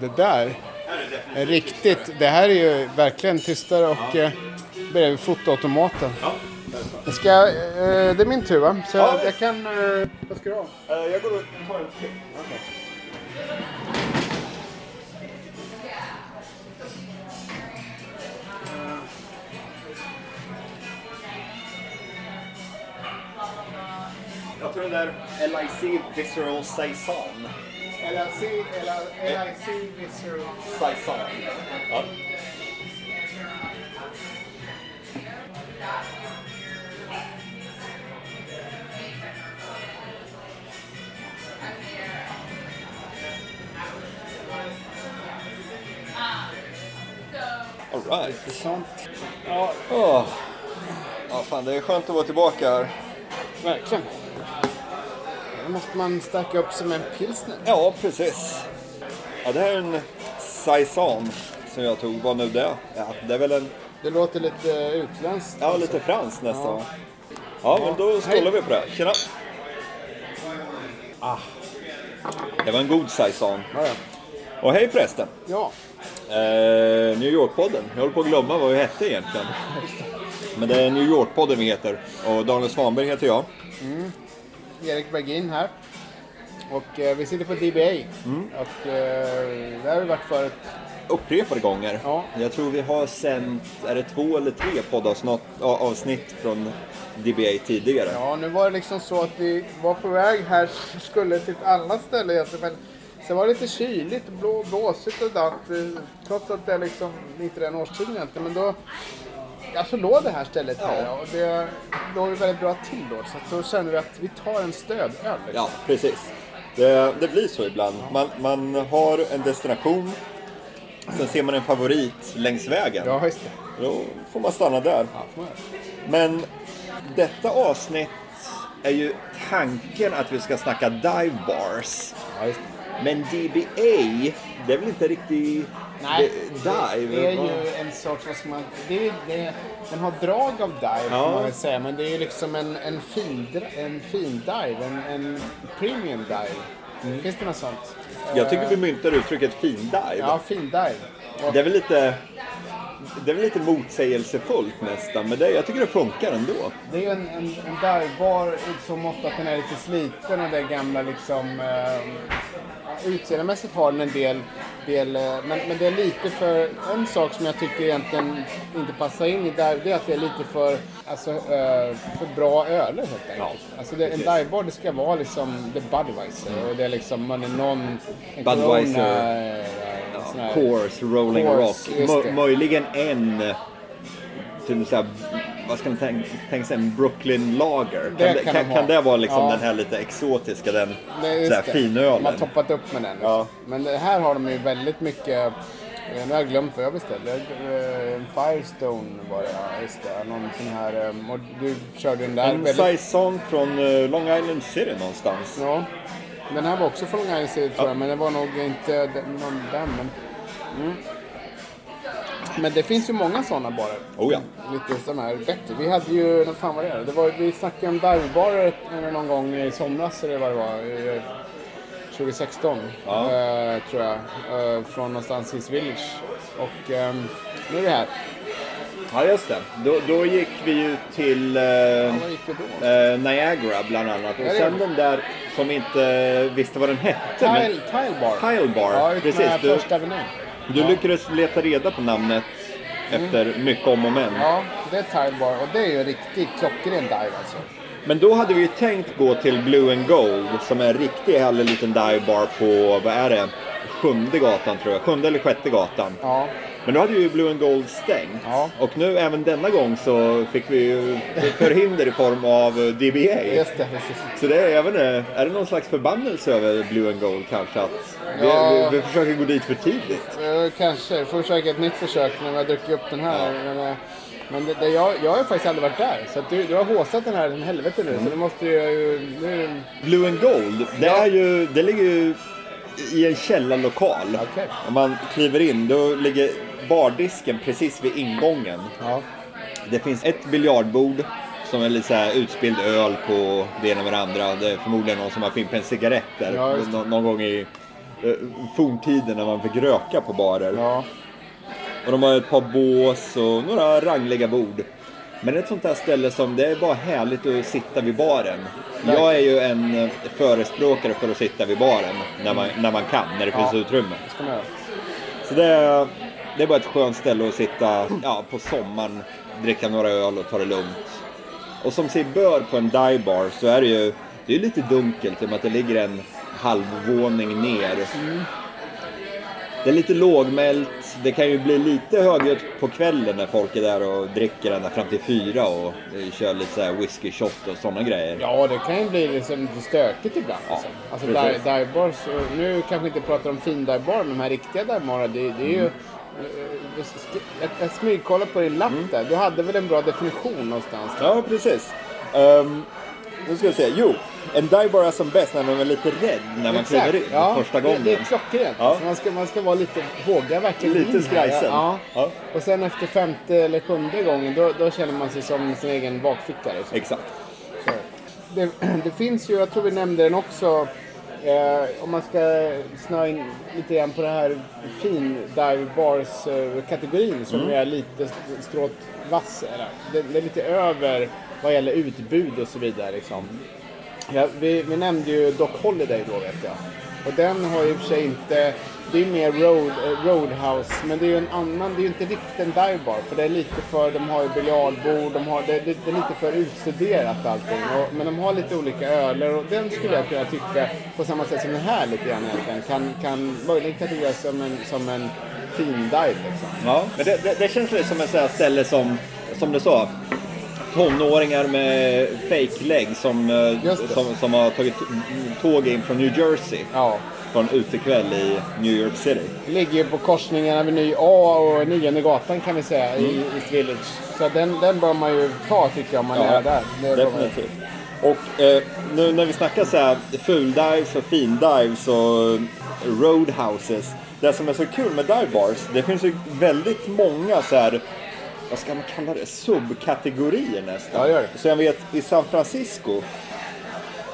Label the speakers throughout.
Speaker 1: Det där är riktigt. Det här är ju verkligen tystare och eh, bredvid fotoautomaten. Jag ska, eh, det är min tur va? Så
Speaker 2: Ja,
Speaker 1: jag kan... Eh, vad ska du ha?
Speaker 2: Eh, Jag går och tar en till. Tror den där LIC Visceral Saison.
Speaker 1: LIC, LIC Visceral.
Speaker 2: Saison. Ja. All right.
Speaker 1: Sånt.
Speaker 2: Ja. Åh. ja, fan det är skönt att vara tillbaka här.
Speaker 1: Verkligen. Måste man stärka upp med en pilsner.
Speaker 2: Ja, precis. Ja, det här är en Saison som jag tog. Vad nu det Ja, det är väl en,
Speaker 1: Det låter lite utländskt.
Speaker 2: ja lite franskt nästan. Ja, men då skålar vi på det. Tjena! Ah. Det var en god Saison.
Speaker 1: Ja, ja.
Speaker 2: Och hej förresten!
Speaker 1: ja.
Speaker 2: Eh, New York-podden. Jag håller på att glömma vad vi hette egentligen. Men det är New York-podden vi heter. Och Daniel Svanberg heter jag.
Speaker 1: Erik Bergin här. Och eh, vi sitter på DBA. Och eh, där har vi varit förut.
Speaker 2: Upprepade gånger.
Speaker 1: Ja.
Speaker 2: Jag tror vi har sänt, är det två eller tre poddavsnitt avsnitt från DBA tidigare?
Speaker 1: Ja, nu var det liksom så att vi var på väg här, skulle till ett annat ställe egentligen. Men sen var det lite kyligt blå, blåsigt och dant. eh, Trots att det är liksom inte den årstiden egentligen. Men då, ja, så låg det här stället här och det låg väldigt bra till då. Så då kände vi att vi tar en stödöl. Liksom.
Speaker 2: Ja, precis. Det, det blir så ibland. Man, man har en destination, sen ser man en favorit längs vägen.
Speaker 1: Ja, just det.
Speaker 2: Då får man stanna där.
Speaker 1: Ja.
Speaker 2: Men detta avsnitt är ju tanken att vi ska snacka dive bars.
Speaker 1: Ja.
Speaker 2: Men DBA, det är väl inte riktigt
Speaker 1: Nej,
Speaker 2: dive?
Speaker 1: det är ju en sorts, vad ska man, det är, det, den har drag av dive
Speaker 2: Ja.
Speaker 1: får man väl säga, men det är ju liksom en, en, fin, en fin dive, en, en premium dive. Finns det något sånt?
Speaker 2: Jag tycker
Speaker 1: Eh,
Speaker 2: vi myntar uttrycket fin dive.
Speaker 1: Ja, fin dive. Och,
Speaker 2: Det är väl lite... Det är väl lite motsägelsefullt nästan, men det, jag tycker det funkar ändå.
Speaker 1: det är ju en, en, en divebar i så mått att den är lite sliten och det gamla liksom... Eh, utseendemässigt har den en del, del eh, men, men det är lite för... En sak som jag tycker egentligen inte passar in i dive, det är att det är lite för, alltså, eh, för bra öler helt enkelt. alltså det, en divebar det ska vara liksom the Budweiser och det är liksom, man är någon... En
Speaker 2: Budweiser.
Speaker 1: Corona, eh,
Speaker 2: Course, Rolling
Speaker 1: Course,
Speaker 2: Rock.
Speaker 1: det.
Speaker 2: möjligen en... Typ så här, vad ska man tänka, tänka sig? En Brooklyn Lager. Kan
Speaker 1: Det kan
Speaker 2: kan,
Speaker 1: de
Speaker 2: kan det vara liksom
Speaker 1: Ja.
Speaker 2: den här lite exotiska, den
Speaker 1: Nej,
Speaker 2: finölen?
Speaker 1: De har toppat upp med den.
Speaker 2: Ja.
Speaker 1: Men det här har de ju väldigt mycket... eh, Nu har jag glömt vad jag beställde. Eh, En Firestone var det, ja. Just det. Någon sån här... eh, Och du körde den där.
Speaker 2: En
Speaker 1: väldigt-
Speaker 2: saison från Long Island City någonstans.
Speaker 1: Ja. Den här var också från Long Island City tror jag, men det var nog inte någon den. Men, mm. Men det finns ju många sådana barer.
Speaker 2: Oh ja.
Speaker 1: Lite sådana här bättre. Vi hade ju, vad fan var det? det var, vi snackade om divebarer någon gång i somras eller vad det var. eh, 2016
Speaker 2: Ja.
Speaker 1: eh, tror jag. eh, från någonstans i East Village. Och ehm, nu är det här.
Speaker 2: Ja, just det. Då, då gick vi ju till eh,
Speaker 1: Ja, då?
Speaker 2: eh, Niagara bland annat. Och sen den där som vi inte visste vad den hette.
Speaker 1: Tile,
Speaker 2: men-
Speaker 1: tile Bar.
Speaker 2: Tile Bar,
Speaker 1: Ja,
Speaker 2: precis. Du-
Speaker 1: första avenyn.
Speaker 2: Du lyckades leta reda på namnet efter mycket om och men.
Speaker 1: Ja, det är Tile Bar och det är ju en riktig klockren dive alltså.
Speaker 2: Men då hade vi ju tänkt gå till Blue and Gold som är en riktig härlig liten divebar på, vad är det, sjunde gatan tror jag. Sjunde eller sjätte gatan.
Speaker 1: Ja,
Speaker 2: Men då hade ju Blue and Gold stängt.
Speaker 1: Ja.
Speaker 2: Och nu även denna gång så fick vi ju förhinder i form av eh, DBA.
Speaker 1: just det. Precis.
Speaker 2: Så det är, vet inte, är det någon slags förbannelse över Blue and Gold kanske? Att vi,
Speaker 1: Ja.
Speaker 2: vi, vi försöker gå dit för tidigt.
Speaker 1: Eh, kanske. Vi får försöka ett nytt försök när vi har druckit upp den här. Men, eh, men det, det, jag, jag har faktiskt aldrig varit där. Så du, du har håsat den här som helvete nu. Så du måste ju... Nu,
Speaker 2: Blue and Gold, det, är ju, det ligger ju i en källarlokal.
Speaker 1: Okej.
Speaker 2: Om man kliver in, då ligger bardisken precis vid ingången.
Speaker 1: Ja.
Speaker 2: Det finns ett biljardbord som är lite så här utspilld öl på det ena med det andra. Det är förmodligen någon som har fimpat en cigarett där.
Speaker 1: Ja.
Speaker 2: Nå- någon gång i eh, forntiden när man fick röka på barer.
Speaker 1: Ja.
Speaker 2: Och de har ett par bås och några rangliga bord. Men ett sånt här ställe som det är bara härligt att sitta vid baren. Jag är ju en eh, förespråkare för att sitta vid baren när man, när man kan, när det finns
Speaker 1: Ja.
Speaker 2: utrymme.
Speaker 1: Det.
Speaker 2: Så det det är bara ett skönt ställe att sitta ja, på sommaren, dricka några öl och ta det lugnt. Och som sig bör på en dive bar så är det ju det är lite dunkelt i och med att det ligger en halvvåning ner. Det är lite lågmält. Det kan ju bli lite högljutt på kvällen när folk är där och dricker ända fram till fyra och eh, kör lite så här whisky shot och sådana grejer.
Speaker 1: Ja, det kan ju bli liksom lite stökigt ibland.
Speaker 2: Ja,
Speaker 1: alltså. Alltså
Speaker 2: precis.
Speaker 1: di- divebars, och nu kanske vi inte pratar om fin divebar, men de här riktiga divebarerna, det, det är ju... eh, Jag, jag smygkollade på din lapp
Speaker 2: Mm.
Speaker 1: där. Du hade väl en bra definition någonstans?
Speaker 2: Ja, precis. Um, nu ska vi se. Jo, en dive är som bäst när man är lite rädd när man kliver in första gången.
Speaker 1: Det, det är klockrent.
Speaker 2: Ja.
Speaker 1: Alltså man, ska, man ska vara lite, våga verkligen
Speaker 2: Lite
Speaker 1: in
Speaker 2: skrajsen.
Speaker 1: Ja.
Speaker 2: Ja.
Speaker 1: Och sen efter femte eller sjunde gången, då, då känner man sig som sin egen bakficka. Liksom.
Speaker 2: Exakt.
Speaker 1: Det, det finns ju, jag tror vi nämnde den också, eh, om man ska snöa in lite grann på den här fin dive bars eh, kategorin som
Speaker 2: Mm.
Speaker 1: är lite stråt vass. Eller, det, det är lite över vad gäller utbud och så vidare. Liksom. Ja, vi, vi nämnde ju Doc Holiday då vet jag. Och den har ju i och för sig inte, det är ju mer road, eh, roadhouse, men det är ju en annan, det är ju inte riktigt en divebar. För det är lite för, de har ju biljardbord, de har, det, det, det är lite för utstuderat allting. Och, men de har lite olika öler och den skulle jag kunna tycka, på samma sätt som den här lite grann egentligen, kan, kan möjligen kategoriseras som en, som en fin dive liksom.
Speaker 2: Ja, men det, det, det känns lite som ett ställe som, som du sa, tonåringar med fake leg som, eh, som, som har tagit tåg in från New Jersey
Speaker 1: Ja.
Speaker 2: på en utekväll i New York City.
Speaker 1: Ligger på korsningen över Ny A och Nionde gatan kan vi säga i East Village. Så den, den bör man ju ta tycker jag om man är där. Det
Speaker 2: definitivt. Och eh, nu när vi snackar så här fuldives och findives och roadhouses. Det som är så kul med dive bars, det finns ju väldigt många så här, vad ska man kalla det, subkategorier nästan.
Speaker 1: Ja.
Speaker 2: Så jag vet i San Francisco,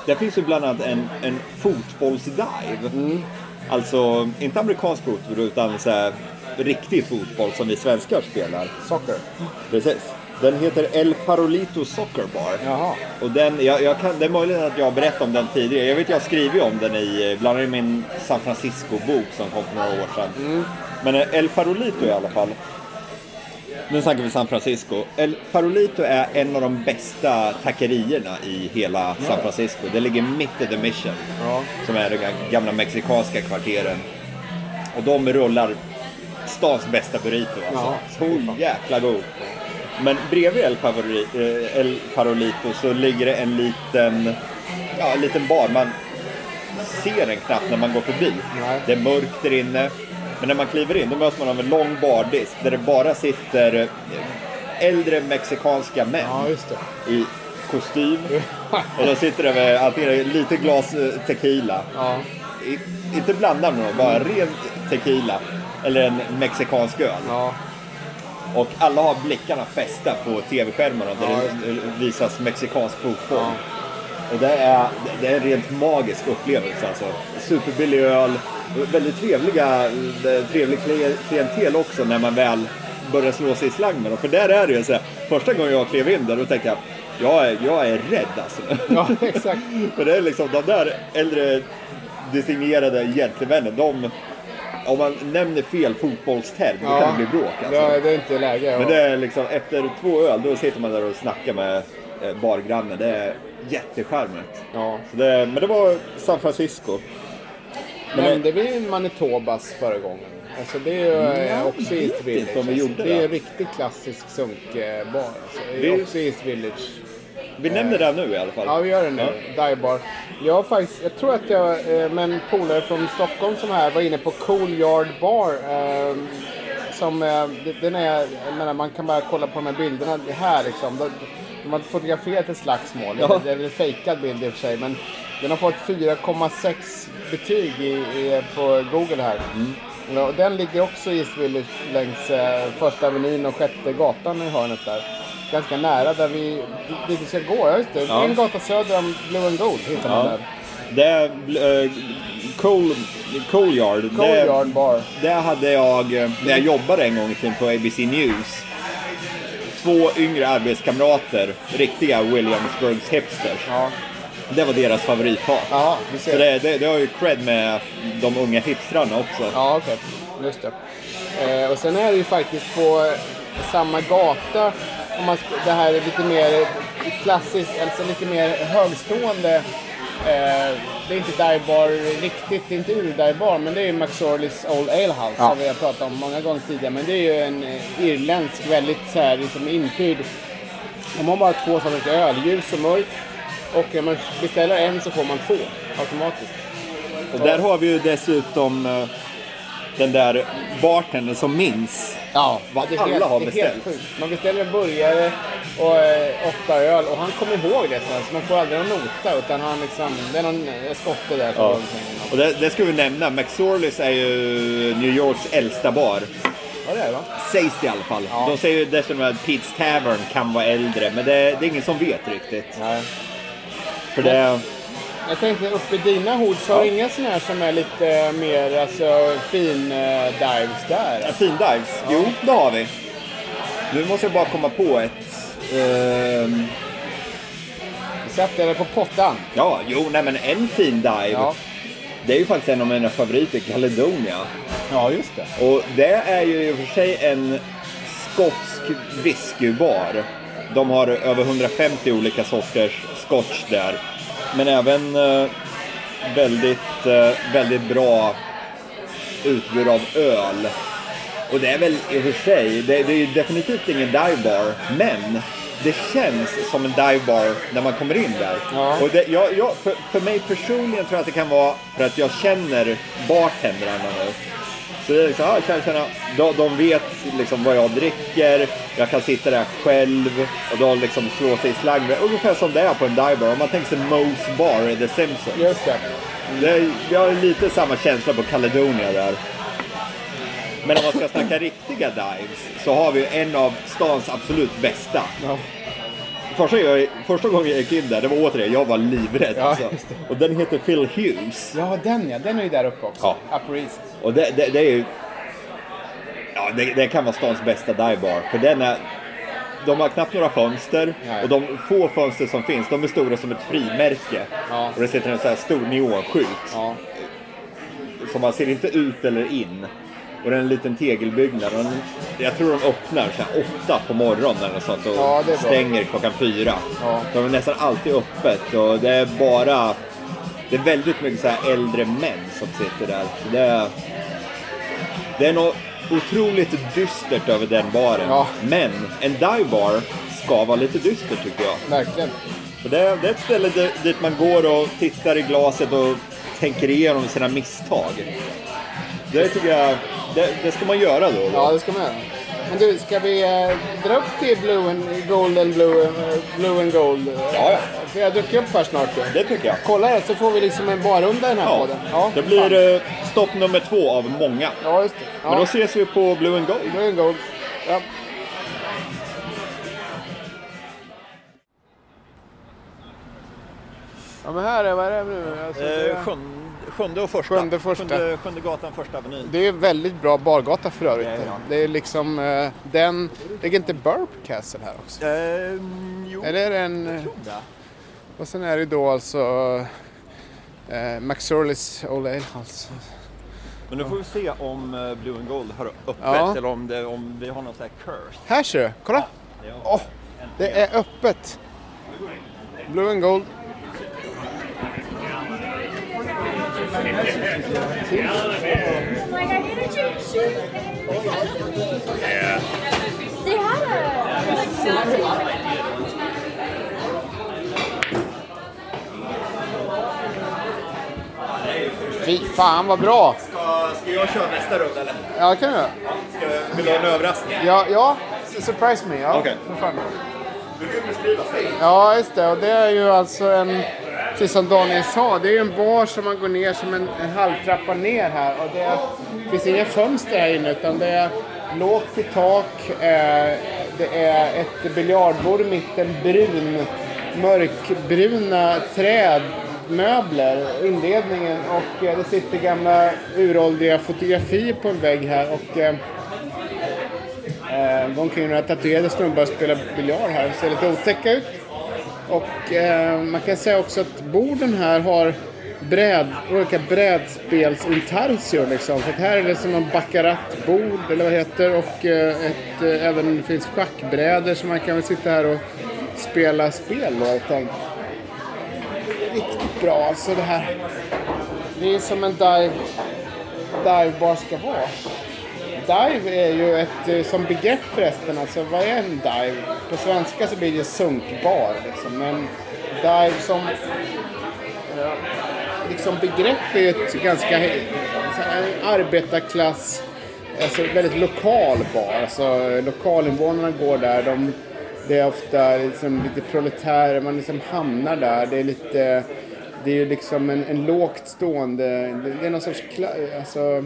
Speaker 2: där finns ju bland annat en, en fotbollsdive.
Speaker 1: Mm.
Speaker 2: Alltså inte amerikansk fotboll utan så här, riktig fotboll som vi svenskar spelar.
Speaker 1: Soccer.
Speaker 2: Precis. Den heter El Farolito Soccer Bar.
Speaker 1: Jaha.
Speaker 2: Och den, jag, jag kan, det är möjligt att jag har berättat om den tidigare. Jag vet jag har skrivit om den i, bland annat i min San Francisco-bok som kom för några år sedan. Men eh, El Farolito i alla fall. Nu snackar vi San Francisco. El Farolito är en av de bästa tackerierna i hela San Francisco. Det ligger mitt i The Mission.
Speaker 1: Ja.
Speaker 2: Som är de gamla mexikanska kvarteren. Och de rullar stans bästa burrito alltså. Så jäkla god. Men bredvid El, Favori, eh, El Farolito så ligger det en liten, ja, en liten bar. Man ser den knappt när man går förbi.
Speaker 1: Nej.
Speaker 2: Det är mörkt där inne. Men när man kliver in då möts man av en lång bardisk där det bara sitter eh, äldre mexikanska män
Speaker 1: Ja,
Speaker 2: i kostym. Och då sitter det med antingen lite glas eh, tequila.
Speaker 1: Ja.
Speaker 2: I, inte blandad med något, bara ren tequila. Eller en mexikansk öl.
Speaker 1: Ja.
Speaker 2: Och alla har blickarna fästa på tv-skärmarna där det visas mexikansk fotboll. Och det är, det är en rent magisk upplevelse alltså. Superbillig öl, väldigt trevliga, eh, trevlig kli- klientel också när man väl börjar slå sig i slang med dem. För där är det ju så här, första gången jag klev in där då tänkte jag, jag är, jag är rädd alltså.
Speaker 1: ja, exakt.
Speaker 2: För det är liksom de där äldre designerade gentlemännen, de... Om man nämner fel fotbollsterm, då kan det bli bråk alltså.
Speaker 1: Ja, det är inte läge.
Speaker 2: Men det är liksom, efter två öl, då sitter man där och snackar med eh, bargrannen. Det är jättecharmigt.
Speaker 1: Ja.
Speaker 2: Så det, men det var San Francisco. Men
Speaker 1: Nämnde vi Manitobas förra gången? Alltså det är ju eh, också East Village. alltså.
Speaker 2: gjorde
Speaker 1: det är
Speaker 2: det.
Speaker 1: en riktigt klassisk sunkbar. Alltså. Det är också East Village.
Speaker 2: vi nämner det nu i alla fall.
Speaker 1: Ja, vi gör det nu. Dive bar. Jag, faktiskt, jag tror att jag eh, med en polare från Stockholm som här var inne på Cool Yard Bar. Eh, som, eh, det- den är, jag menar, man kan bara kolla på de här bilderna här liksom. De, har fotograferat ett slagsmål.
Speaker 2: Ja.
Speaker 1: Det är väl en fejkad bild i och för sig. Men Den har fått 4,6 betyg i, i, på Google här. Ja, och den ligger också i East Village längs eh, första avenyn och sjätte gatan i hörnet där. Ganska nära där vi, dit vi ska gå. Ja, just det.
Speaker 2: Ja.
Speaker 1: En gata söder om Blue and Gold hittar man
Speaker 2: Ja.
Speaker 1: där.
Speaker 2: Det är uh, Coal, Coal Yard.
Speaker 1: Coal
Speaker 2: det,
Speaker 1: Yard Bar.
Speaker 2: Där hade jag, eh, när jag jobbade en gång i tiden på ABC News, två yngre arbetskamrater, riktiga Williamsburgs hipsters.
Speaker 1: Ja.
Speaker 2: Det var deras favorithat.
Speaker 1: Jaha, vi
Speaker 2: Så
Speaker 1: ser.
Speaker 2: det, det, det har ju cred med de unga hipstrarna också.
Speaker 1: Ja, okej. Just det. Eh, och sen är det ju faktiskt på samma gata, om man, det här är lite mer klassiskt, alltså lite mer högstående. Eh, det är inte dive bar riktigt, det är inte ur-dive bar, men det är ju McSorleys Old Ale House
Speaker 2: Ja.
Speaker 1: som vi har pratat om många gånger tidigare. Men det är ju en eh, irländsk, väldigt så här, liksom inhyrd. De har bara två sorters öl, ljus och mörk. Och när man beställer en så får man två automatiskt.
Speaker 2: Och där har vi ju dessutom eh, den där bartendern som minns.
Speaker 1: Ja,
Speaker 2: Vad
Speaker 1: det är
Speaker 2: alla
Speaker 1: helt,
Speaker 2: har
Speaker 1: det är
Speaker 2: beställt.
Speaker 1: Helt sjukt. man beställer en burgare och eh, åtta öl och han kommer ihåg det sen, så man får aldrig någon nota utan han liksom, det är någon eh, skotte där som
Speaker 2: Ja. Och det, det ska vi nämna, McSorleys är ju New Yorks äldsta bar.
Speaker 1: Ja, det är det va?
Speaker 2: Sägs det i alla fall.
Speaker 1: Ja.
Speaker 2: De säger ju dessutom att Pete's Tavern kan vara äldre, men det, det är ingen som vet riktigt.
Speaker 1: Nej.
Speaker 2: För det,
Speaker 1: Jag tänkte uppe i dina så har du
Speaker 2: Ja.
Speaker 1: inga sådana här som är lite eh, mer alltså, fin eh, dives där?
Speaker 2: fin dives, jo det har vi. Nu måste jag bara komma på ett... ehm,
Speaker 1: Sätter det på pottan.
Speaker 2: ja, jo, nej men en fin dive.
Speaker 1: Ja.
Speaker 2: Det är ju faktiskt en av mina favoriter, Caledonia.
Speaker 1: ja, just det.
Speaker 2: Och det är ju i och för sig en skotsk whiskybar. De har över 150 olika sorters scotch där. Men även eh, väldigt, eh, väldigt bra utbud av öl. Och det är väl i och för sig, det, det är definitivt ingen divebar, men det känns som en divebar när man kommer in där.
Speaker 1: Ja.
Speaker 2: Och det, jag, jag, för, för mig personligen tror jag att det kan vara för att jag känner bartendrarna nu. Så det är liksom, ah, tjena, tjena. De, de vet liksom vad jag dricker, jag kan sitta där själv och de liksom slå sig i slang. med- Ungefär som det är på en divebar. Om man tänker sig Moe's bar i The Simpsons.
Speaker 1: Just det.
Speaker 2: Det jag har lite samma känsla på Caledonia där. Men om man ska snacka riktiga dives så har vi en av stans absolut bästa.
Speaker 1: Ja.
Speaker 2: Första, jag, första gången jag gick in där, det var återigen, jag var livrädd.
Speaker 1: Ja,
Speaker 2: alltså. Och den heter Phil Hughes.
Speaker 1: ja, den ja. Den är ju där uppe också.
Speaker 2: Ja.
Speaker 1: Upper East.
Speaker 2: Och det, det, det är ju... Ja, det, det kan vara stans bästa divebar. För den är... De har knappt några fönster
Speaker 1: Nej.
Speaker 2: och de få fönster som finns, de är stora som ett frimärke.
Speaker 1: Ja.
Speaker 2: Och det sitter en sån här stor neonskylt.
Speaker 1: Ja.
Speaker 2: Så man ser inte ut eller in. Och det är en liten tegelbyggnad. Jag tror de öppnar så här åtta på morgonen eller sånt och
Speaker 1: Ja,
Speaker 2: stänger klockan fyra.
Speaker 1: Ja.
Speaker 2: De är nästan alltid öppet och det är bara... Det är väldigt mycket så här äldre män som sitter där. Så det, är, det är något otroligt dystert över den baren.
Speaker 1: Ja.
Speaker 2: Men en divebar ska vara lite dyster tycker jag.
Speaker 1: Verkligen.
Speaker 2: För det, är, det är ett ställe där, dit man går och tittar i glaset och tänker igenom sina misstag. Det tycker jag, det, det ska man göra då.
Speaker 1: Ja, det ska man göra. Men du, ska vi eh, dra upp till Blue and Gold and Blue, eh, Blue and Gold?
Speaker 2: Ja, ja.
Speaker 1: För jag dyker upp här snart ju.
Speaker 2: Det tycker jag.
Speaker 1: Kolla här så får vi liksom en barrunda i den här
Speaker 2: Ja,
Speaker 1: podden.
Speaker 2: det
Speaker 1: fan.
Speaker 2: blir eh, stopp nummer två av många.
Speaker 1: Ja, just det. Ja.
Speaker 2: Men då ses vi på Blue and Gold.
Speaker 1: Blue and Gold. Ja. Ja men här är, vad är det nu? Alltså, det, är,
Speaker 2: sjunde och första.
Speaker 1: Sjunde första.
Speaker 2: Sjunde, sjunde gatan, första avenyn.
Speaker 1: det är väldigt bra bargata för övrigt.
Speaker 2: Ja, ja.
Speaker 1: Det är liksom eh, den, ligger inte Burp Castle här också?
Speaker 2: Ehm, jo,
Speaker 1: Eller är det en... eh,
Speaker 2: tror det.
Speaker 1: Och sen är det då alltså eh, McSorleys Old Ale House.
Speaker 2: Men nu får vi se om eh, Blue and Gold har öppet
Speaker 1: Ja.
Speaker 2: eller om, det, om vi har någon sån här curse.
Speaker 1: Här ser du, kolla!
Speaker 2: Ja.
Speaker 1: Åh, det är öppet! Blue and Gold.
Speaker 3: Like I need to change shoes. Yeah. They had a like.
Speaker 1: Fy fan vad bra!
Speaker 2: Ska, ska jag köra nästa runda eller?
Speaker 1: Ja, det kan du.
Speaker 2: Ska, vill du ha en överraskning?
Speaker 1: Ja, ja. Surprise me. Ja.
Speaker 2: Okej. sig.
Speaker 1: Ja, just det. Och det är ju alltså en precis som Daniel sa, det är ju en bar som man går ner som en, en halvtrappa ner här. Och det finns inga fönster här inne utan det är lågt i tak. Eh, det är ett biljardbord i mitten, brun, mörkbruna trädmöbler, inredningen och eh, det sitter gamla uråldriga fotografier på en vägg här. Och, eh, de kan omkring några tatuerade snubbar spela biljard här. Det ser lite otäcka ut. Och eh, man kan säga också att borden här har bräd, olika brädspelsintarsior liksom. Så att här är det som en baccaratbord eller vad det heter och eh, ett, eh, även det finns schackbrädor så man kan väl sitta här och spela spel då helt enkelt. Det är riktigt bra alltså det här. Det är som en dive, divebar ska vara. Dive är ju ett, eh, som begrepp förresten, alltså vad är en dive? På svenska så blir det sunkbar liksom, men dive som eh, liksom begrepp är ju ett ganska eh, en arbetarklass, alltså väldigt lokal bar. Alltså lokalinvånarna går där, de, det är ofta liksom lite proletärer, man liksom hamnar där. Det är lite, det är ju liksom en, en lågt stående, det är någon sorts, kla- alltså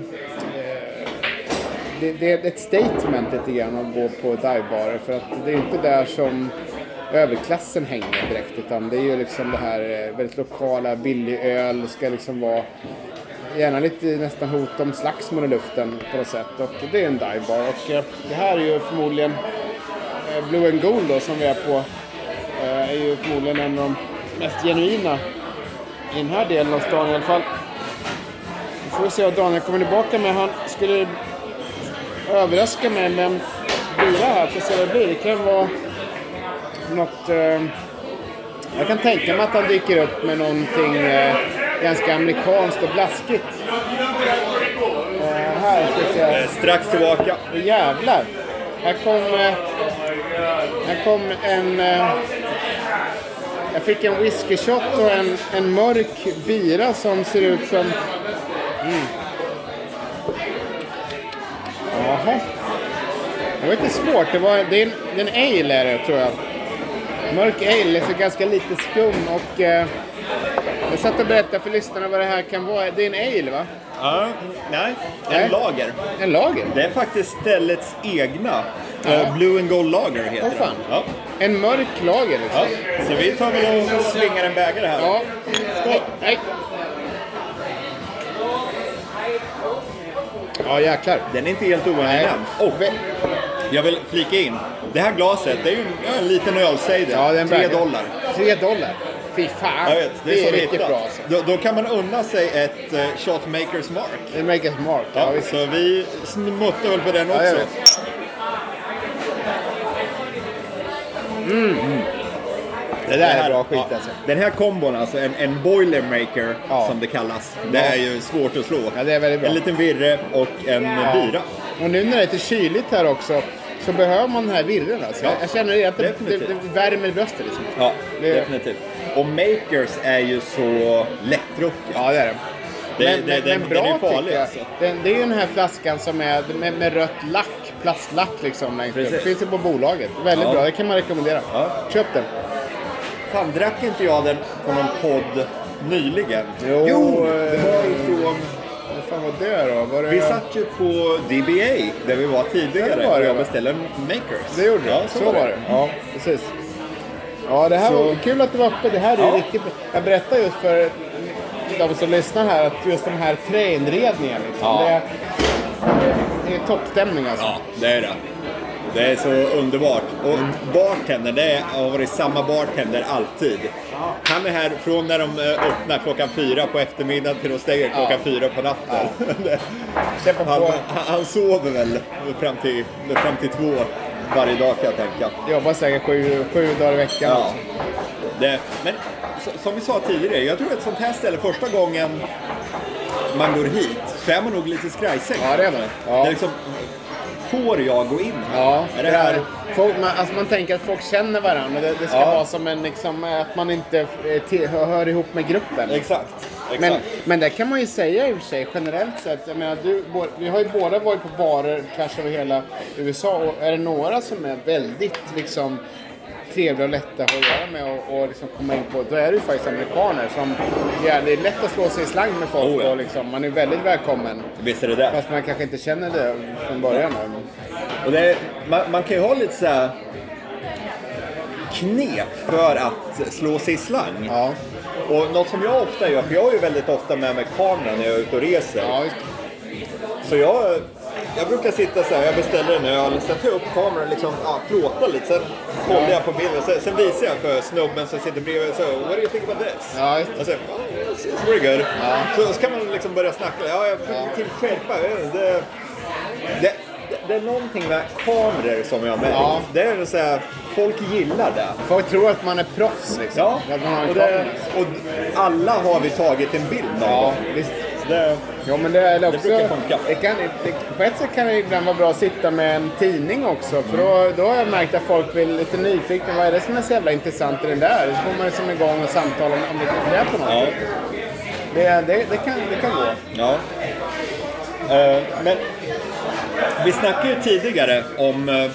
Speaker 1: det, det är ett statement lite grann att gå på divebarer för att det är inte där som överklassen hänger direkt utan det är ju liksom det här eh, väldigt lokala, billig öl, ska liksom vara gärna lite nästan hot om slagsmål i luften på något sätt och det är en divebar och eh, det här är ju förmodligen eh, Blue and Gold då som vi är på är ju förmodligen en av de mest genuina i den här delen av stan i alla fall. Nu får vi se vad Daniel kommer tillbaka med. Han skulle överraska mig med en bira här. Får se vad det blir. Det kan vara något... Eh, jag kan tänka mig att han dyker upp med någonting eh, ganska amerikanskt och blaskigt. Eh, här ska vi se.
Speaker 2: Eh, Strax tillbaka.
Speaker 1: Jävlar. Här kom, eh, här kom en... Eh, jag fick en whisky shot och en, en mörk bira som ser ut som... Mm. Jaha. Det var lite svårt. Det, var, det, är en, det är en ale är det, tror jag. Mörk ale, så ganska lite skum och... Eh, jag satt och berättade för lyssnarna vad det här kan vara. Det är en ale, va?
Speaker 2: Ja, nej,
Speaker 1: Nej.
Speaker 2: en lager.
Speaker 1: En lager.
Speaker 2: Det är faktiskt ställets egna. Eh, Blue and Gold Lager heter den. Ja.
Speaker 1: En mörk lager, liksom.
Speaker 2: Ja. Så vi tar väl och svingar en bägare här.
Speaker 1: Ja. Skål! Nej. Ja, jäklar.
Speaker 2: Den är inte helt ovanlig än. Och jag vill flika in. Det här glaset, det är ju en, ja, en liten ölcider.
Speaker 1: Ja, det är en
Speaker 2: Tre dollar.
Speaker 1: Tre dollar? Fy fan.
Speaker 2: Jag vet, det är, så
Speaker 1: riktigt
Speaker 2: hittat.
Speaker 1: bra alltså.
Speaker 2: Då, då kan man unna sig ett uh, shot makers mark.
Speaker 1: Det är Makers Mark. Ja,
Speaker 2: Ja, så vi smuttar väl på den
Speaker 1: Ja,
Speaker 2: också.
Speaker 1: vet. Mm. Det där är bra skit
Speaker 2: ja,
Speaker 1: alltså.
Speaker 2: Den här kombon, alltså en, en boilermaker
Speaker 1: Ja.
Speaker 2: som det kallas. Det
Speaker 1: Ja.
Speaker 2: är ju svårt att slå.
Speaker 1: Ja, det är väldigt bra.
Speaker 2: En liten virre och en bira.
Speaker 1: Och nu när det är lite kyligt här också så behöver man den här virren alltså.
Speaker 2: Ja,
Speaker 1: Jag känner det att det, det, det värmer bröstet liksom.
Speaker 2: Ja,
Speaker 1: Det-
Speaker 2: definitivt. Och makers är ju så lättdrucket.
Speaker 1: Ja, det är det.
Speaker 2: Det-
Speaker 1: men,
Speaker 2: det-
Speaker 1: men, men bra
Speaker 2: den är farlig,
Speaker 1: jag.
Speaker 2: alltså.
Speaker 1: Den, det är ju den här flaskan som är med, med rött lack, plastlack liksom längst upp. Finns det på bolaget. Väldigt
Speaker 2: Ja.
Speaker 1: bra, det kan man rekommendera.
Speaker 2: Ja.
Speaker 1: Köp den.
Speaker 2: Fan, drack inte jag den på någon podd nyligen?
Speaker 1: Jo,
Speaker 2: det var ifrån...
Speaker 1: Vad fan var det då? Var det...
Speaker 2: Vi satt ju på DBA där vi var tidigare
Speaker 1: det var det,
Speaker 2: och jag beställde en Makers.
Speaker 1: Det gjorde du?
Speaker 2: Ja,
Speaker 1: så, var det. Ja, precis. Ja, det här
Speaker 2: Så-
Speaker 1: var kul att du var uppe. Det här är
Speaker 2: Ja.
Speaker 1: riktigt. Jag berättar just för de som lyssnar här att just den här träinredningen liksom.
Speaker 2: Ja.
Speaker 1: Det, är, det är toppstämning alltså.
Speaker 2: Ja, det är det. Det är så underbart. Och bartender, det har varit samma bartender alltid. Han är här från när de eh, öppnar klockan fyra på eftermiddagen till de stänger klockan fyra på natten. Han,
Speaker 1: på,
Speaker 2: han, han sover väl fram till, fram till två varje dag kan jag tänka.
Speaker 1: jobbar säkert sju, sju dagar i veckan.
Speaker 2: Ja. Det, men som vi sa tidigare, jag tror att ett sånt här ställe första gången man går hit så är man nog lite skrajsäck.
Speaker 1: Ja, det är man.
Speaker 2: Det
Speaker 1: Ja.
Speaker 2: är liksom, får jag gå in här?
Speaker 1: Ja,
Speaker 2: är det här...
Speaker 1: Folk, man, alltså man tänker att folk känner varandra. Det, det ska
Speaker 2: Ja.
Speaker 1: vara som en, liksom, att man inte eh, till, hör, ihop med gruppen.
Speaker 2: Exakt. exakt.
Speaker 1: Men, men det kan man ju säga i och för sig generellt sett. Jag menar, du, vi har ju båda varit på barer tvärs över hela USA och är det några som är väldigt liksom trevliga och lätta att göra med och, och liksom komma in på. Då är det ju faktiskt amerikaner som, ja, det är lätt att slå sig i slang med folk
Speaker 2: Oh, ja.
Speaker 1: och liksom, man är väldigt välkommen.
Speaker 2: Visst är det det.
Speaker 1: Fast man kanske inte känner det från början. då.
Speaker 2: Och är, man, man kan ju ha lite så här knep för att slå sig i slang.
Speaker 1: Ja,
Speaker 2: Och något som jag ofta gör, för jag är ju väldigt ofta med mig kameran när jag är ute och reser.
Speaker 1: ja
Speaker 2: Så jag, jag brukar sitta så här, jag beställer en öl, sen tar jag upp kameran och liksom, ja, plåtar lite, sen kollar jag på bilden, sen, sen visar jag för snubben som sitter bredvid så What do you think about this?
Speaker 1: Ja, just.
Speaker 2: Och sen, oh, it's, it's very good. Så, så kan man liksom börja snacka, ja, jag får till skärpa. Det, det, det, är någonting med kameror som jag med.
Speaker 1: Ja.
Speaker 2: Det är så här, folk gillar det.
Speaker 1: Folk tror att man är proffs liksom.
Speaker 2: Ja, och, det, och alla har vi tagit en bild någon
Speaker 1: Ja, visst.
Speaker 2: Det,
Speaker 1: Ja, men det är
Speaker 2: Det
Speaker 1: också...
Speaker 2: brukar funka.
Speaker 1: Det kan, det, på ett sätt kan det ibland vara bra att sitta med en tidning också. För då, då har jag märkt att folk blir lite nyfikna. Vad är det som är så jävla intressant i den där? Så får man liksom igång och samtal om, det, det är på något
Speaker 2: ja.
Speaker 1: Det, det, det, kan, det kan gå.
Speaker 2: Ja. Eh, men vi snackade ju tidigare om uh,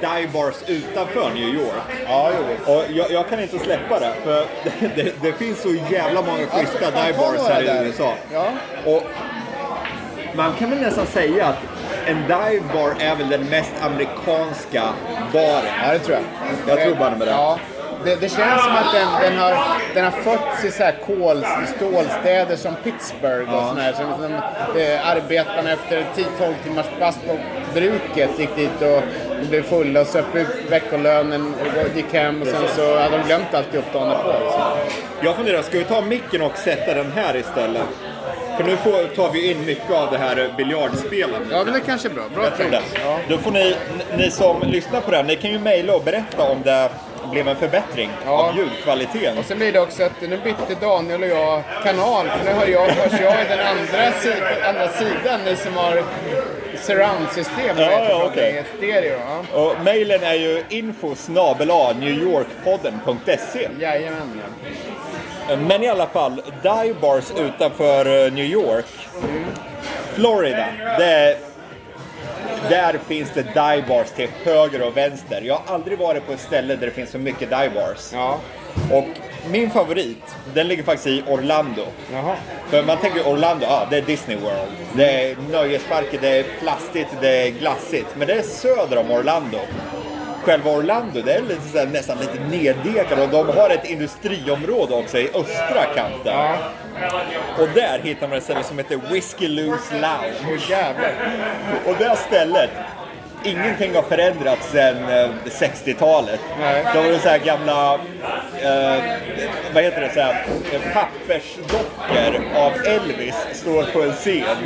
Speaker 2: dive bars utanför New York.
Speaker 1: Ja, jo.
Speaker 2: Och jag, jag kan inte släppa det, för det, det, det finns så jävla många schyssta
Speaker 1: fan,
Speaker 2: dive
Speaker 1: ta
Speaker 2: bars
Speaker 1: några
Speaker 2: här i USA.
Speaker 1: Ja.
Speaker 2: Och man kan väl nästan säga att en dive bar är väl den mest amerikanska baren.
Speaker 1: Ja, det tror jag.
Speaker 2: Jag tror bara med det.
Speaker 1: Ja. Det, det känns som att den, den, har, den har fötts i så här kol, stålstäder som Pittsburgh och sådär. Som, som, eh, arbetarna efter 10-12 timmars pass på bruket gick dit och blev fulla och söp ut veckolönen och gick hem och sen så hade de glömt alltihop dagen därpå. liksom.
Speaker 2: Jag funderar, ska vi ta micken och sätta den här istället? För nu får, tar vi in mycket av det här biljardspelandet.
Speaker 1: Ja, men det kanske är bra. Bra
Speaker 2: Jag tror det.
Speaker 1: Ja.
Speaker 2: Då får ni, ni som lyssnar på det här, ni kan ju mejla och berätta om det blev en förbättring
Speaker 1: Ja.
Speaker 2: av ljudkvaliteten.
Speaker 1: Och sen blir det också att nu bytte Daniel och jag kanal. För nu hör jag, hörs jag i den andra, si, andra sidan, ni som har surround-system.
Speaker 2: Ja, ja.
Speaker 1: Stereo. Ja.
Speaker 2: Och mejlen är ju info snabel-a newyorkpodden.se.
Speaker 1: Jajamän. ja.
Speaker 2: Men i alla fall, dive bars utanför eh, New York. Florida, det är, där finns det dive bars till höger och vänster. Jag har aldrig varit på ett ställe där det finns så mycket dive bars.
Speaker 1: Ja.
Speaker 2: Och min favorit, den ligger faktiskt i Orlando.
Speaker 1: Jaha.
Speaker 2: För man tänker Orlando, ja det är Disney World. Det är nöjesparker, det är plastigt, det är glassigt. Men det är söder om Orlando. Själva Orlando, det är lite, så här, nästan lite neddekat och de har ett industriområde också i östra kanten.
Speaker 1: Ja.
Speaker 2: Och där hittar man ett ställe som heter Whiskey Loose Lounge.
Speaker 1: Jävlar.
Speaker 2: Och det här stället, ingenting har förändrats sedan eh, 60-talet.
Speaker 1: Nej.
Speaker 2: De var så här gamla, eh, vad heter det, så här, eh, pappersdockor av Elvis står på en scen.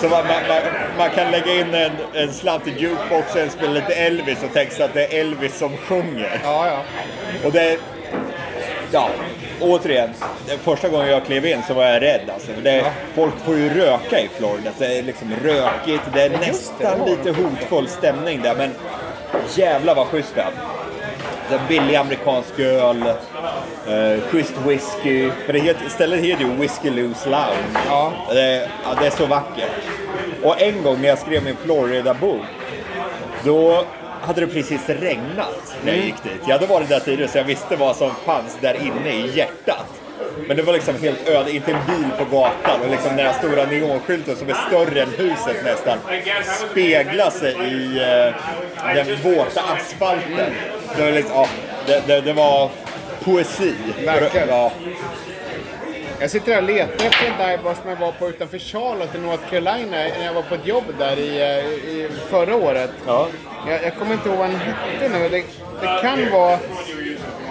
Speaker 2: Så man, man, man, man kan lägga in en, en slant i jukeboxen, spela lite Elvis och tänka sig att det är Elvis som sjunger.
Speaker 1: Ja, ja.
Speaker 2: Och det är, ja, återigen, första gången jag klev in så var jag rädd alltså. Det Folk får ju röka i Florida, så det är liksom rökigt, det är nästan lite hotfull stämning där, men jävlar vad schysst det är. Är billig amerikansk öl, eh, schysst whisky. För det heter, stället heter ju Whiskey Loose Lounge.
Speaker 1: Ja.
Speaker 2: Det, ja, det är så vackert. Och en gång när jag skrev min Florida-bok, då hade det precis regnat när jag gick dit. Jag hade varit där tidigare så jag visste vad som fanns där inne i hjärtat. Men det var liksom helt öde, inte en bil på gatan och liksom den här stora neonskylten som är större än huset nästan speglar sig i eh, den våta asfalten. Det var, liksom, ja, det, det, det var poesi.
Speaker 1: Verkligen.
Speaker 2: Ja,
Speaker 1: Jag sitter här och letar efter en divebar som jag var på utanför Charlotte i North Carolina när jag var på ett jobb där i, eh, i förra året.
Speaker 2: ja.
Speaker 1: Jag, jag kommer inte ihåg vad den hette nu. Det, det kan vara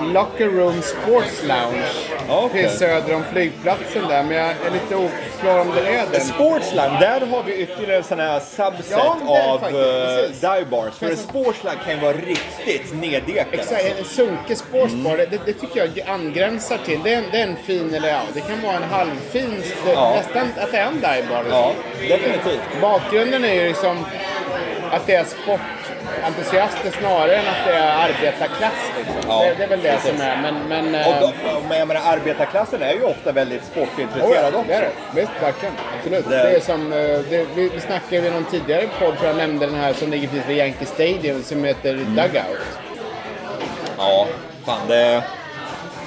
Speaker 1: Locker Room Sports Lounge.
Speaker 2: Okej.
Speaker 1: Precis söder om flygplatsen där. Men jag är lite oklar om det är den.
Speaker 2: Sportsland, där har vi ytterligare en sån här subset
Speaker 1: Ja,
Speaker 2: av
Speaker 1: faktiskt,
Speaker 2: uh,
Speaker 1: precis.
Speaker 2: dive bars. För en
Speaker 1: Precis.
Speaker 2: sportsland kan ju vara riktigt neddekat.
Speaker 1: Exakt, en sunkig sportsbar, det, det tycker jag angränsar till. Det är, en, det är en fin, eller ja, det kan vara en halvfin, det,
Speaker 2: Ja.
Speaker 1: nästan att det är en divebar. Liksom.
Speaker 2: Ja, definitivt.
Speaker 1: Bakgrunden är ju liksom att det är sportentusiaster snarare än att det är arbetarklass. Liksom.
Speaker 2: Ja,
Speaker 1: det, det är väl det
Speaker 2: precis.
Speaker 1: som är, men... men
Speaker 2: Och
Speaker 1: eh,
Speaker 2: då, men jag menar, arbetarklassen är ju ofta väldigt
Speaker 1: Oh,
Speaker 2: sportintresserad
Speaker 1: ja,
Speaker 2: också.
Speaker 1: det är det. Visst, verkligen. Absolut.
Speaker 2: Det-
Speaker 1: Det, är som, eh, det, vi, vi snackade i någon tidigare podd, tror jag nämnde den här som ligger precis vid Yankee Stadium som heter
Speaker 2: Mm.
Speaker 1: Dugout.
Speaker 2: Ja, fan det...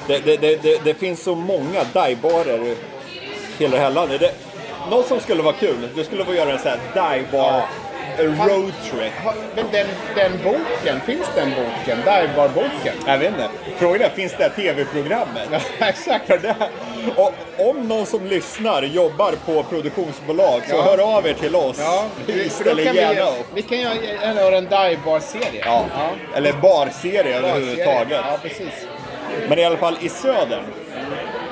Speaker 2: Det, det, det, det, finns så många divebarer hela det här landet. Det, något som skulle vara kul, det skulle vara att göra en sån här divebar roadtrip.
Speaker 1: Ha- Men den, den boken, finns den boken? Divebar-boken?
Speaker 2: Jag vet inte. Frågan är, finns det här tv-programmet?
Speaker 1: Ja, exakt.
Speaker 2: För det, och om någon som lyssnar jobbar på produktionsbolag så
Speaker 1: Ja.
Speaker 2: hör av er till oss.
Speaker 1: Ja,
Speaker 2: vi ställer gärna
Speaker 1: vi,
Speaker 2: upp.
Speaker 1: vi kan göra en divebar-serie.
Speaker 2: Ja. Eller barserie
Speaker 1: Barserie.
Speaker 2: överhuvudtaget.
Speaker 1: Ja, precis.
Speaker 2: Men i alla fall i södern,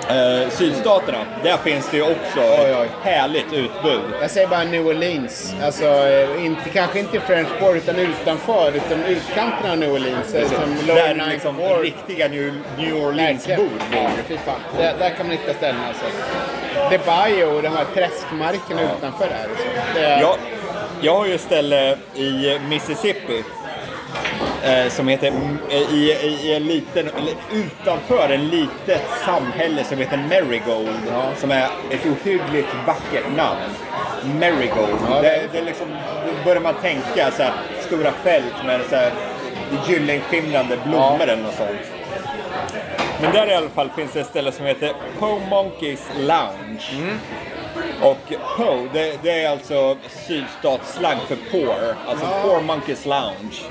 Speaker 2: eh, sydstaterna, där finns det ju också
Speaker 1: Oj,
Speaker 2: ett
Speaker 1: oj.
Speaker 2: härligt utbud.
Speaker 1: Jag säger bara New Orleans. Alltså, eh, inte, kanske inte French Quarter utan utanför, utan utkanten av New Orleans. eh, Som
Speaker 2: Där
Speaker 1: Ninth
Speaker 2: liksom
Speaker 1: Ward.
Speaker 2: riktiga New, New. Orleans-bor
Speaker 1: Ja,
Speaker 2: bor.
Speaker 1: fy fan. Där, där kan man hitta ställen alltså. The Bayou och de här träskmarkerna utanför där. Alltså. Det är,
Speaker 2: Jag, jag har ju ett ställe i Mississippi som heter, eh, i, i, en liten, utanför en litet samhälle som heter Marigold. Som är ett ohyggligt vackert namn. Marigold.
Speaker 1: Ja,
Speaker 2: det, det är liksom, börjar man tänka så här, stora fält med så här, gyllenskimrande blommor eller något sånt. Men där i alla fall finns det ett ställe som heter Po Monkeys Lounge. Och Po, det, det är alltså sydstatsslang för poor, alltså Poor Monkeys Lounge.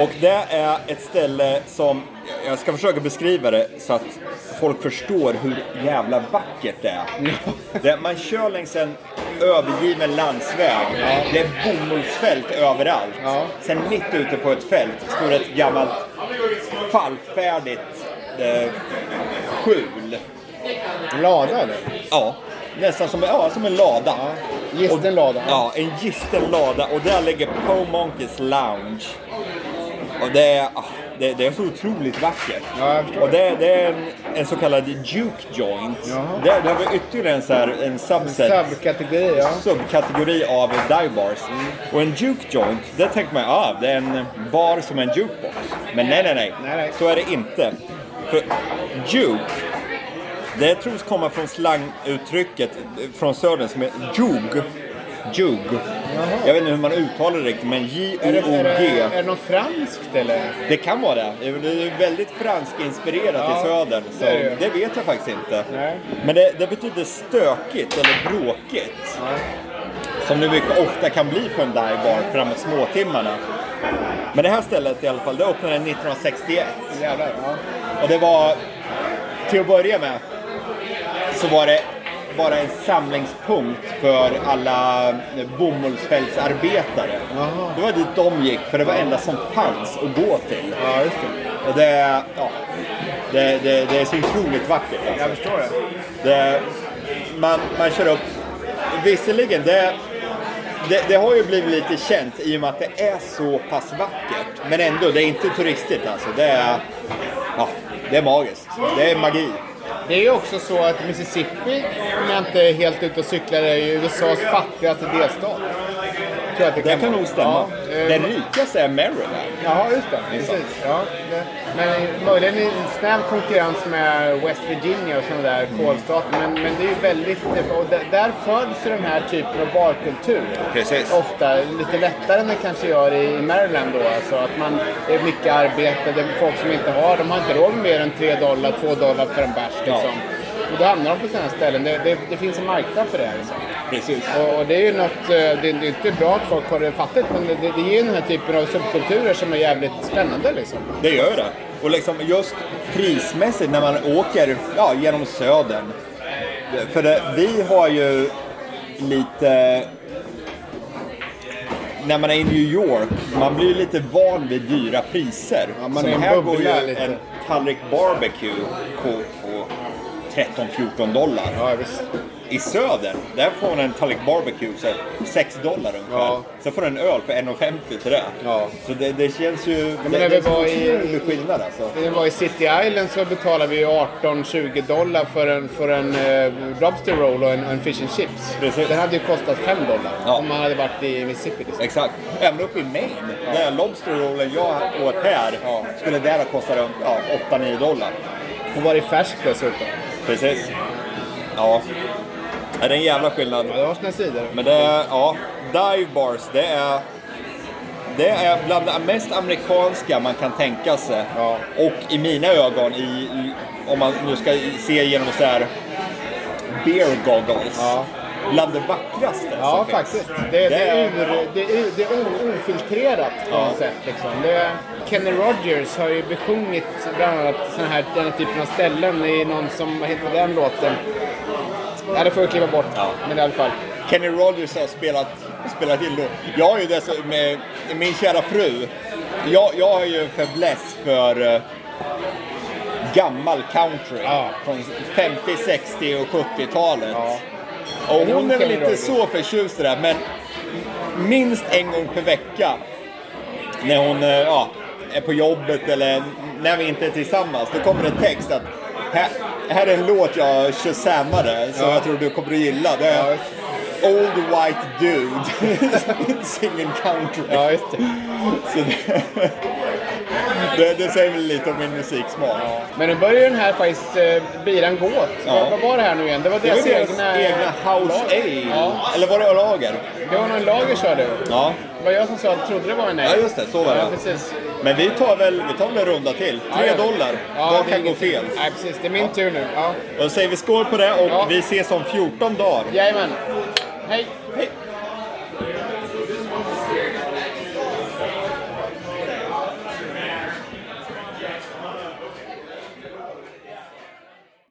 Speaker 2: Och det är ett ställe som, jag ska försöka beskriva det så att folk förstår hur jävla vackert det är. Det, man kör längs en övergiven landsväg. Det är bomullsfält överallt.
Speaker 1: Ja.
Speaker 2: Sen mitt ute på ett fält står ett gammalt fallfärdigt eh, skjul.
Speaker 1: Lada eller?
Speaker 2: Ja, nästan som, ja, som en lada.
Speaker 1: Gisten lada.
Speaker 2: Ja, en gisten lada och där ligger Po Monkeys Lounge. Och det är, ah, det, det är så otroligt vackert.
Speaker 1: Ja,
Speaker 2: och det, det är en, en så kallad Juke Joint. Där, där har vi ytterligare en, så här, en subset.
Speaker 1: Subkategori, ja.
Speaker 2: subkategori av dive bars. Och en juke joint, där tänker man ah, det är en bar som en jukebox. Men nej, nej, nej.
Speaker 1: Nej, nej.
Speaker 2: Så är det inte. För juke, det tros komma från slanguttrycket från södern som är jug. Jug. Jag vet inte hur man uttalar det riktigt, men J-O-O-G.
Speaker 1: är det något franskt eller?
Speaker 2: Det kan vara det. Det är väldigt franskinspirerat
Speaker 1: Ja,
Speaker 2: i södern. Så
Speaker 1: det det.
Speaker 2: vet jag faktiskt inte.
Speaker 1: Nej.
Speaker 2: Men det, det betyder stökigt eller bråkigt. Som det mycket ofta kan bli på en dive bar framåt småtimmarna. Men det här stället i alla fall, det öppnade 1961.
Speaker 1: Jävlar, ja.
Speaker 2: Och det var, till att börja med, så var det bara en samlingspunkt för alla bomullsfältsarbetare.
Speaker 1: Jaha.
Speaker 2: Det var dit de gick, för det var enda som fanns att gå till.
Speaker 1: Ja, just det.
Speaker 2: Och det, ja, det, det, det är så otroligt vackert. Alltså.
Speaker 1: Jag förstår det.
Speaker 2: Det, man, man kör upp, visserligen, det, det, det har ju blivit lite känt i och med att det är så pass vackert. Men ändå, det är inte turistigt alltså. Det är, ja, det är magiskt. Det är magi.
Speaker 1: Det är ju också så att Mississippi, om jag inte är helt ute och cyklar, är ju USAs fattigaste delstat. Tror att
Speaker 2: Det kan nog stämma.
Speaker 1: Ja, eh,
Speaker 2: Den rikaste är Maryland.
Speaker 1: Jaha, just det. Precis. Ja, det. Men möjligen i snäv konkurrens med West Virginia och sådana där kolstater. Men, men det är ju väldigt... Och där, där föds ju den här typen av barkultur.
Speaker 2: Precis.
Speaker 1: Ofta lite lättare än det kanske gör i Maryland då. Alltså att man... Det är mycket arbete. Det är folk som inte har... De har inte råd med mer än 3 dollar, 2 dollar för en bärs liksom. Och då hamnar de på sådana ställen. Det, det, det finns en marknad för det. Liksom.
Speaker 2: Precis.
Speaker 1: Och, det är ju något, eh, det, är inte bra att folk har det fattigt men det, det ger ju den här typen av subkulturer som är jävligt spännande liksom.
Speaker 2: Det gör det. Och liksom just prismässigt när man åker ja, genom södern. För det, vi har ju lite... När man är i New York, man blir ju lite van vid dyra priser.
Speaker 1: Ja, man en
Speaker 2: här går ju
Speaker 1: lite.
Speaker 2: en tallrik barbecue på, på 13-14 dollar.
Speaker 1: Ja, visst.
Speaker 2: I södern, där får man en tallrik barbecue så 6 dollar ungefär.
Speaker 1: Ja.
Speaker 2: Sen får du en öl för 1,50 till det.
Speaker 1: Ja.
Speaker 2: Så det, det känns ju...
Speaker 1: men
Speaker 2: det,
Speaker 1: när
Speaker 2: det
Speaker 1: vi var i-
Speaker 2: skillnad alltså.
Speaker 1: När vi var i City Island så betalade vi ju 18-20 dollar för en, för en eh, lobster roll och en, en fish and chips.
Speaker 2: Precis.
Speaker 1: Den hade ju kostat 5 dollar
Speaker 2: Ja.
Speaker 1: om man hade varit i Mississippi. Liksom.
Speaker 2: Exakt. Även uppe i Maine, där lobsterrollen jag åt här,
Speaker 1: Ja.
Speaker 2: skulle där ha kostat runt ja, 8-9 dollar.
Speaker 1: Och var det färsk dessutom.
Speaker 2: Precis. Ja. Det är en jävla skillnad.
Speaker 1: Ja, det har sina sidor.
Speaker 2: Men det är, ja, dive bars, det är... Det är bland det mest amerikanska man kan tänka sig.
Speaker 1: Ja.
Speaker 2: Och i mina ögon, i, om man nu ska se genom så här beer goggles,
Speaker 1: Ja.
Speaker 2: bland det vackraste
Speaker 1: Ja,
Speaker 2: som finns.
Speaker 1: faktiskt. Det, det, är,
Speaker 2: Det är-
Speaker 1: ur, det, är, det är o- ofiltrerat på något sätt. Liksom. Det, Kenny Rogers har ju besjungit bland annat sån här, den här typen av ställen i någon som, vad heter den låten? Ja, det får jag klippa bort.
Speaker 2: Ja.
Speaker 1: Men i alla fall.
Speaker 2: Kenny Rogers har spelat, spelat in låt. Jag har ju dessutom med min kära fru, jag, jag har ju en fäbless för eh, gammal country.
Speaker 1: Ja.
Speaker 2: Från 50, 60 och 70-talet.
Speaker 1: Ja.
Speaker 2: Och hon är väl inte så förtjust i det, men minst en gång per vecka när hon eh, ja, är på jobbet eller när vi inte är tillsammans, då kommer det en text att här, här är en låt jag shazammade som
Speaker 1: Ja.
Speaker 2: jag tror du kommer att gilla. Det är
Speaker 1: Ja,
Speaker 2: Old White Dude singing country.
Speaker 1: Ja, just det.
Speaker 2: Det, det, det säger väl lite om min musiksmak.
Speaker 1: Men nu börjar den här faktiskt eh, bilen gå åt.
Speaker 2: Ja.
Speaker 1: Vad, var det här nu igen? Det var
Speaker 2: Det var
Speaker 1: deras,
Speaker 2: deras
Speaker 1: egna...
Speaker 2: egna House Ale.
Speaker 1: Ja.
Speaker 2: Eller var det lager?
Speaker 1: Det var någon lager sa du.
Speaker 2: Ja.
Speaker 1: Det var jag som sa trodde det var en nej.
Speaker 2: Ja, just det. Så var
Speaker 1: Ja,
Speaker 2: det.
Speaker 1: precis.
Speaker 2: Men vi tar väl, vi tar väl en runda till. Tre
Speaker 1: Ja,
Speaker 2: dollar.
Speaker 1: Ja,
Speaker 2: Vad kan gå fel?
Speaker 1: Nej, precis. Det är min tur nu. Ja.
Speaker 2: Då säger vi skål på det och
Speaker 1: Ja.
Speaker 2: vi ses om 14 dagar.
Speaker 1: Jajamän. Hej.
Speaker 2: Hej!